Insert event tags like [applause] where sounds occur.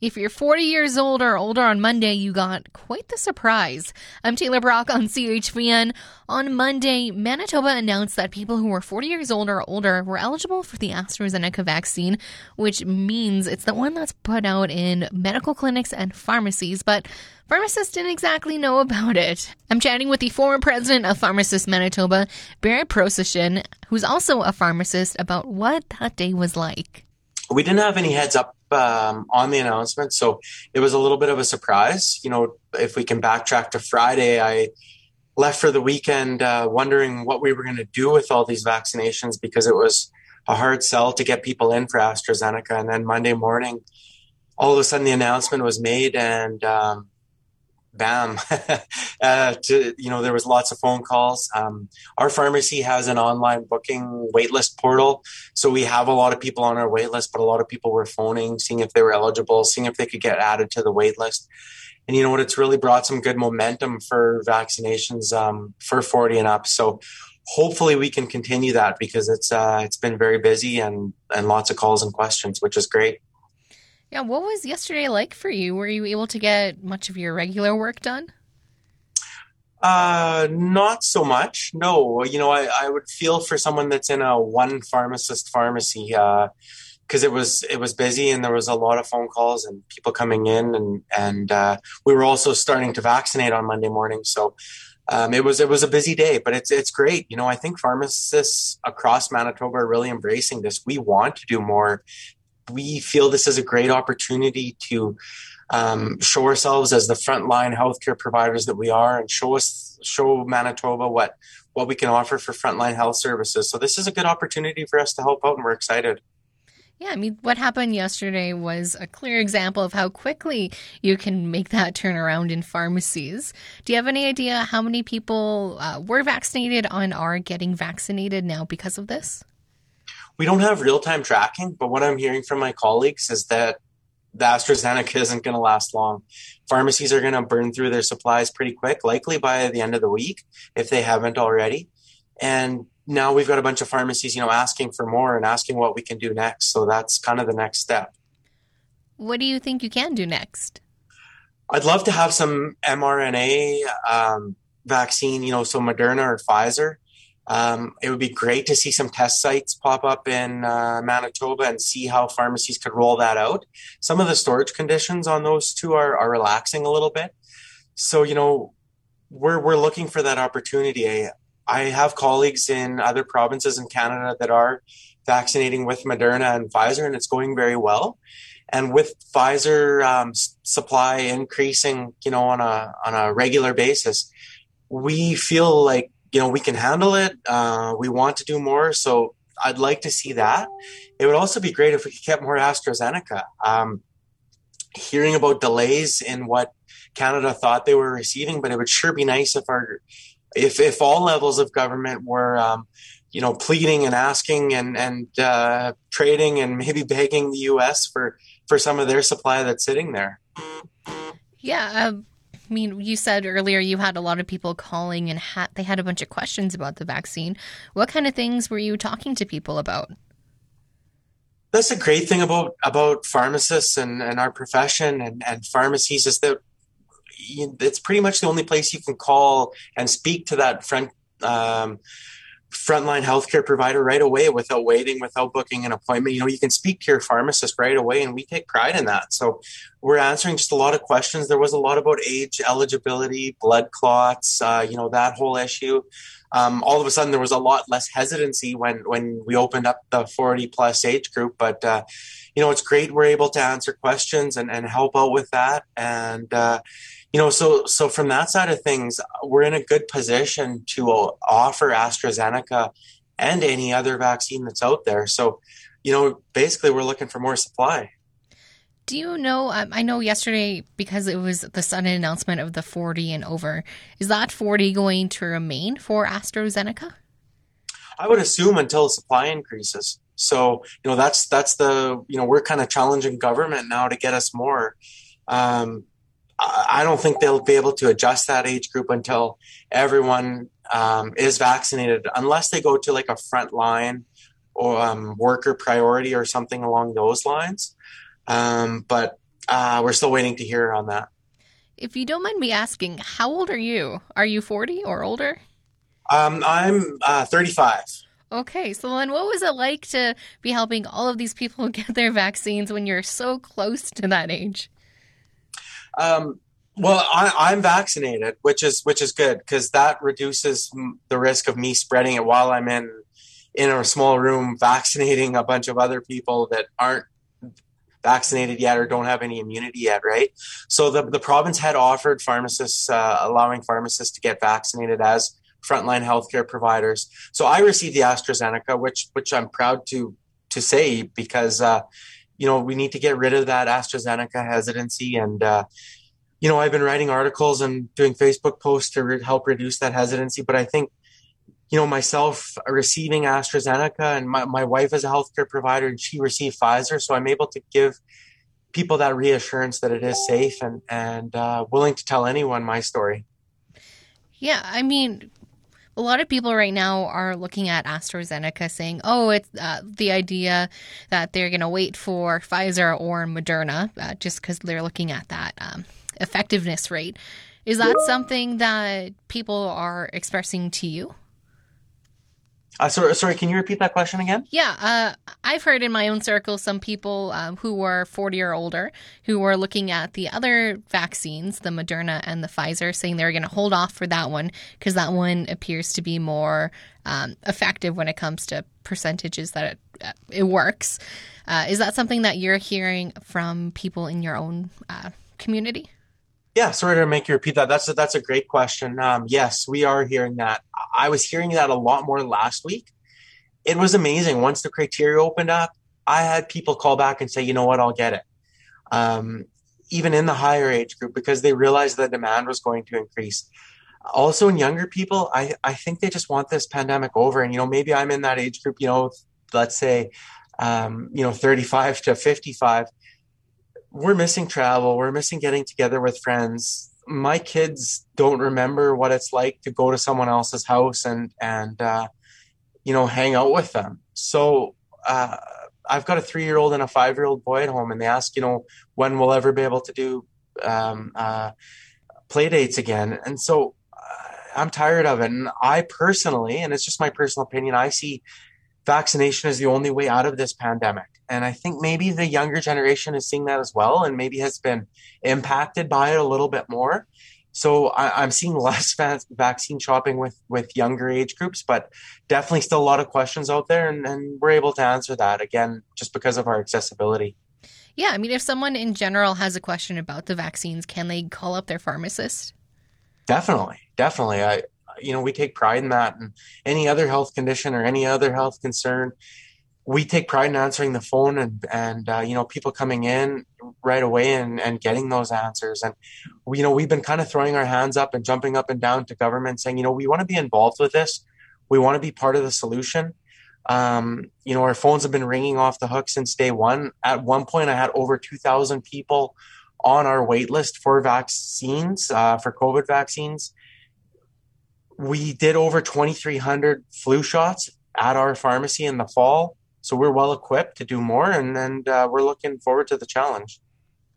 If you're 40 years old or older on Monday, you got quite the surprise. I'm Taylor Brock on CHVN. On Monday, Manitoba announced that people who were 40 years old or older were eligible for the AstraZeneca vaccine, which means it's the one that's put out in medical clinics and pharmacies, but pharmacists didn't exactly know about it. I'm chatting with the former president of Pharmacists Manitoba, Barry Procyshyn, who's also a pharmacist, about what that day was like. We didn't have any heads up um, on the announcement. So it was a little bit of a surprise. You know, if we can backtrack to Friday, I left for the weekend uh, wondering what we were going to do with all these vaccinations because it was a hard sell to get people in for AstraZeneca. And then Monday morning, all of a sudden the announcement was made and um, bam. [laughs] Uh, to you know there was lots of phone calls. Um, our pharmacy has an online booking waitlist portal so we have a lot of people on our waitlist but a lot of people were phoning seeing if they were eligible seeing if they could get added to the waitlist. And you know what it's really brought some good momentum for vaccinations um, for 40 and up. So hopefully we can continue that because it's uh, it's been very busy and and lots of calls and questions which is great yeah, what was yesterday like for you? Were you able to get much of your regular work done? Uh, not so much. No, you know, I, I would feel for someone that's in a one pharmacist pharmacy, uh, cause it was, it was busy and there was a lot of phone calls and people coming in and, and, uh, we were also starting to vaccinate on Monday morning. So, um, it was, it was a busy day, but it's, it's great. You know, I think pharmacists across Manitoba are really embracing this. We want to do more we feel this is a great opportunity to um, show ourselves as the frontline healthcare providers that we are, and show us show Manitoba what what we can offer for frontline health services. So this is a good opportunity for us to help out, and we're excited. Yeah, I mean, what happened yesterday was a clear example of how quickly you can make that turnaround in pharmacies. Do you have any idea how many people uh, were vaccinated and are getting vaccinated now because of this? We don't have real time tracking, but what I'm hearing from my colleagues is that the AstraZeneca [laughs] isn't going to last long. Pharmacies are going to burn through their supplies pretty quick, likely by the end of the week, if they haven't already. And now we've got a bunch of pharmacies, you know, asking for more and asking what we can do next. So that's kind of the next step. What do you think you can do next? I'd love to have some mRNA um, vaccine, you know, so Moderna or Pfizer um, it would be great to see some test sites pop up in uh, Manitoba and see how pharmacies could roll that out. Some of the storage conditions on those two are, are relaxing a little bit. So, you know, we're, we're looking for that opportunity. I, I have colleagues in other provinces in Canada that are vaccinating with Moderna and Pfizer, and it's going very well. And with Pfizer um, supply increasing, you know, on a on a regular basis, we feel like you know, we can handle it. Uh, we want to do more. So I'd like to see that. It would also be great if we could get more AstraZeneca. Um, hearing about delays in what Canada thought they were receiving, but it would sure be nice if our, if, if all levels of government were, um, you know, pleading and asking and, and, uh, trading and maybe begging the U.S. for, for some of their supply that's sitting there. Yeah. Um, I mean, you said earlier you had a lot of people calling and ha- they had a bunch of questions about the vaccine. What kind of things were you talking to people about? That's a great thing about about pharmacists and, and our profession and, and pharmacies is that you, it's pretty much the only place you can call and speak to that front um, frontline healthcare provider right away without waiting, without booking an appointment. You know, you can speak to your pharmacist right away, and we take pride in that. So we're answering just a lot of questions. There was a lot about age eligibility, blood clots, uh, you know, that whole issue. Um, all of a sudden, there was a lot less hesitancy when when we opened up the 40 plus age group. But uh, you know, it's great we're able to answer questions and, and help out with that. And uh, you know, so so from that side of things, we're in a good position to offer AstraZeneca and any other vaccine that's out there. So, you know, basically, we're looking for more supply. Do you know? Um, I know yesterday because it was the sudden announcement of the 40 and over. Is that 40 going to remain for AstraZeneca? I would assume until supply increases. So you know that's that's the you know we're kind of challenging government now to get us more. Um, I don't think they'll be able to adjust that age group until everyone um, is vaccinated, unless they go to like a frontline or um, worker priority or something along those lines. Um, but uh, we're still waiting to hear on that. If you don't mind me asking, how old are you? Are you 40 or older? Um, I'm uh, 35. Okay, so then what was it like to be helping all of these people [laughs] get their vaccines when you're so close to that age? Um, well, I, am vaccinated, which is which is good because that reduces the risk of me spreading it while I'm in in a small room vaccinating a bunch of other people that aren't vaccinated yet or don't have any immunity yet, right? So the, the province had offered pharmacists, uh, allowing pharmacists to get vaccinated as frontline healthcare providers. So I received the AstraZeneca, which which I'm proud to to say because uh, you know we need to get rid of that AstraZeneca hesitancy and. Uh, you know, I've been writing articles and doing Facebook posts to re- help reduce that hesitancy. But I think you know, myself receiving AstraZeneca and my, my wife is a healthcare provider and she received Pfizer. So I'm able to give people that reassurance that it is safe and, and uh, willing to tell anyone my story. Yeah. I mean, a lot of people right now are looking at AstraZeneca saying, oh, it's uh, the idea that they're going to wait for Pfizer or Moderna uh, just because they're looking at that um, effectiveness rate. Is that something that people are expressing to you? Uh, sorry, sorry, can you repeat that question again? Yeah, uh, I've heard in my own circle some people um, who were 40 or older who were looking at the other vaccines, the Moderna and the Pfizer, saying they're going to hold off for that one because that one appears to be more um, effective when it comes to percentages that it, uh, it works. Uh, is that something that you're hearing from people in your own uh, community? Yeah, sorry to make you repeat that. That's a, that's a great question. Um, yes, we are hearing that. I was hearing that a lot more last week. It was amazing. Once the criteria opened up, I had people call back and say, "You know what? I'll get it." Um, even in the higher age group, because they realized the demand was going to increase. Also, in younger people, I I think they just want this pandemic over. And you know, maybe I'm in that age group. You know, let's say, um, you know, 35 to 55 we're missing travel. We're missing getting together with friends. My kids don't remember what it's like to go to someone else's house and and uh, you know hang out with them. So uh, I've got a three year old and a five year old boy at home, and they ask, you know, when we'll ever be able to do um, uh, play dates again. And so uh, I'm tired of it. And I personally, and it's just my personal opinion, I see vaccination is the only way out of this pandemic. And I think maybe the younger generation is seeing that as well and maybe has been impacted by it a little bit more. So I, am seeing [laughs] less vaccine shopping with, with younger age groups, but definitely still a lot of questions out there. And, and we're able to answer that again, just because of our accessibility. Yeah. I mean, if someone in general has a question about the vaccines, can they call up their pharmacist? Definitely. Definitely. I, you know, we take pride in that. And any other health condition or any other health concern, we take pride in answering the phone and and uh, you know people coming in right away and and getting those answers. And we, you know we've been kind of throwing our hands up and jumping up and down to government saying you know we want to be involved with this. We want to be part of the solution. Um, you know our phones have been ringing off the hook since day one. At one point i had over 2000 people on our wait list for vaccines uh, for covid vaccines. We did over 2,300 flu shots at our pharmacy in the fall. So we're well equipped to do more, and, and uh, we're looking forward to the challenge.